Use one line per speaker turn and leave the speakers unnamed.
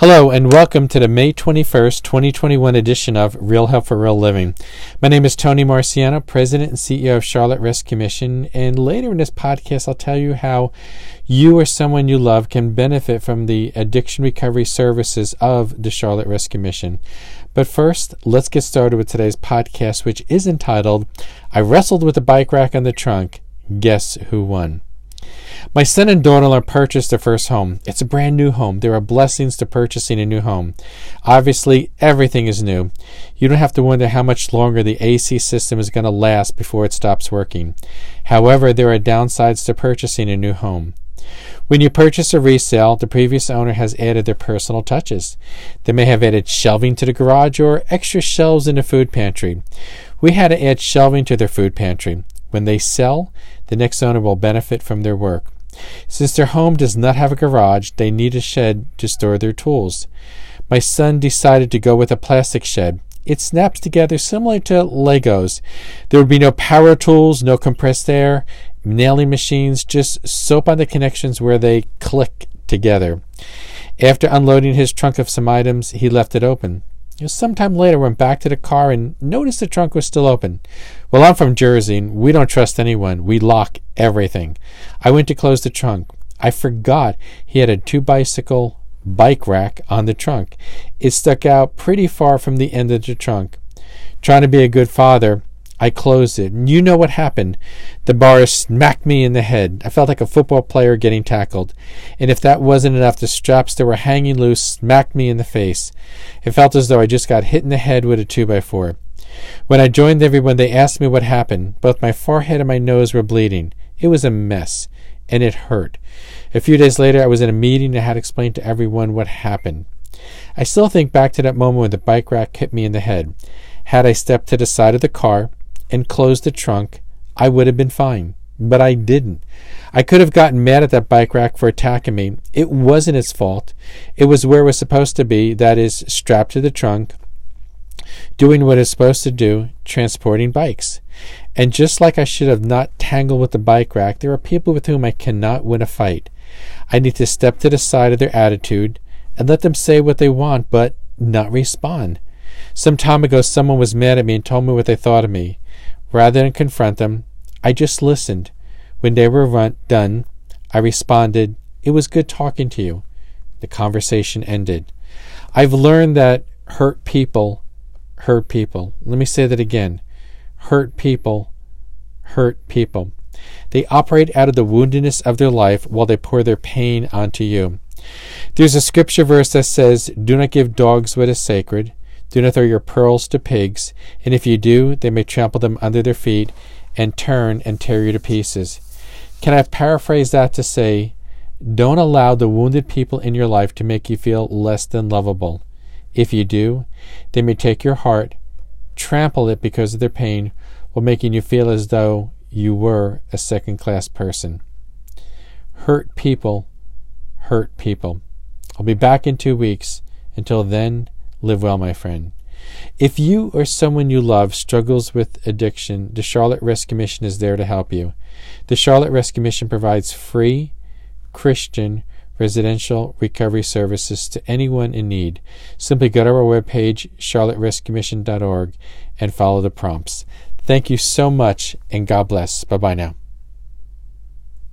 Hello and welcome to the May 21st, 2021 edition of Real Help for Real Living. My name is Tony Marciano, President and CEO of Charlotte Rescue Mission, and later in this podcast I'll tell you how you or someone you love can benefit from the addiction recovery services of the Charlotte Rescue Mission. But first, let's get started with today's podcast, which is entitled I Wrestled with a Bike Rack on the Trunk. Guess Who Won? My son and daughter in purchased their first home. It's a brand new home. There are blessings to purchasing a new home. Obviously, everything is new. You don't have to wonder how much longer the AC system is going to last before it stops working. However, there are downsides to purchasing a new home. When you purchase a resale, the previous owner has added their personal touches. They may have added shelving to the garage or extra shelves in the food pantry. We had to add shelving to their food pantry. When they sell, the next owner will benefit from their work. Since their home does not have a garage, they need a shed to store their tools. My son decided to go with a plastic shed. It snaps together similar to Legos. There would be no power tools, no compressed air, nailing machines, just soap on the connections where they click together. After unloading his trunk of some items, he left it open. Sometime later, went back to the car and noticed the trunk was still open. Well, I'm from Jersey. And we don't trust anyone. We lock everything. I went to close the trunk. I forgot he had a two bicycle bike rack on the trunk. It stuck out pretty far from the end of the trunk. Trying to be a good father, I closed it. And you know what happened. The bar smacked me in the head. I felt like a football player getting tackled. And if that wasn't enough, the straps that were hanging loose smacked me in the face. It felt as though I just got hit in the head with a 2 by 4 When I joined everyone, they asked me what happened. Both my forehead and my nose were bleeding. It was a mess, and it hurt. A few days later, I was in a meeting and had explained to everyone what happened. I still think back to that moment when the bike rack hit me in the head. Had I stepped to the side of the car, and closed the trunk, I would have been fine. But I didn't. I could have gotten mad at that bike rack for attacking me. It wasn't its fault. It was where it was supposed to be, that is, strapped to the trunk, doing what it's supposed to do, transporting bikes. And just like I should have not tangled with the bike rack, there are people with whom I cannot win a fight. I need to step to the side of their attitude and let them say what they want, but not respond. Some time ago, someone was mad at me and told me what they thought of me. Rather than confront them, I just listened. When they were run- done, I responded, It was good talking to you. The conversation ended. I've learned that hurt people hurt people. Let me say that again. Hurt people hurt people. They operate out of the woundedness of their life while they pour their pain onto you. There's a scripture verse that says, Do not give dogs what is sacred, do not throw your pearls to pigs, and if you do, they may trample them under their feet and turn and tear you to pieces. Can I paraphrase that to say, don't allow the wounded people in your life to make you feel less than lovable. If you do, they may take your heart, trample it because of their pain, while making you feel as though you were a second class person. Hurt people hurt people. I'll be back in two weeks. Until then, Live well, my friend. If you or someone you love struggles with addiction, the Charlotte Rescue Mission is there to help you. The Charlotte Rescue Mission provides free, Christian, residential recovery services to anyone in need. Simply go to our webpage, charlotterescuemission.org, and follow the prompts. Thank you so much, and God bless. Bye bye now.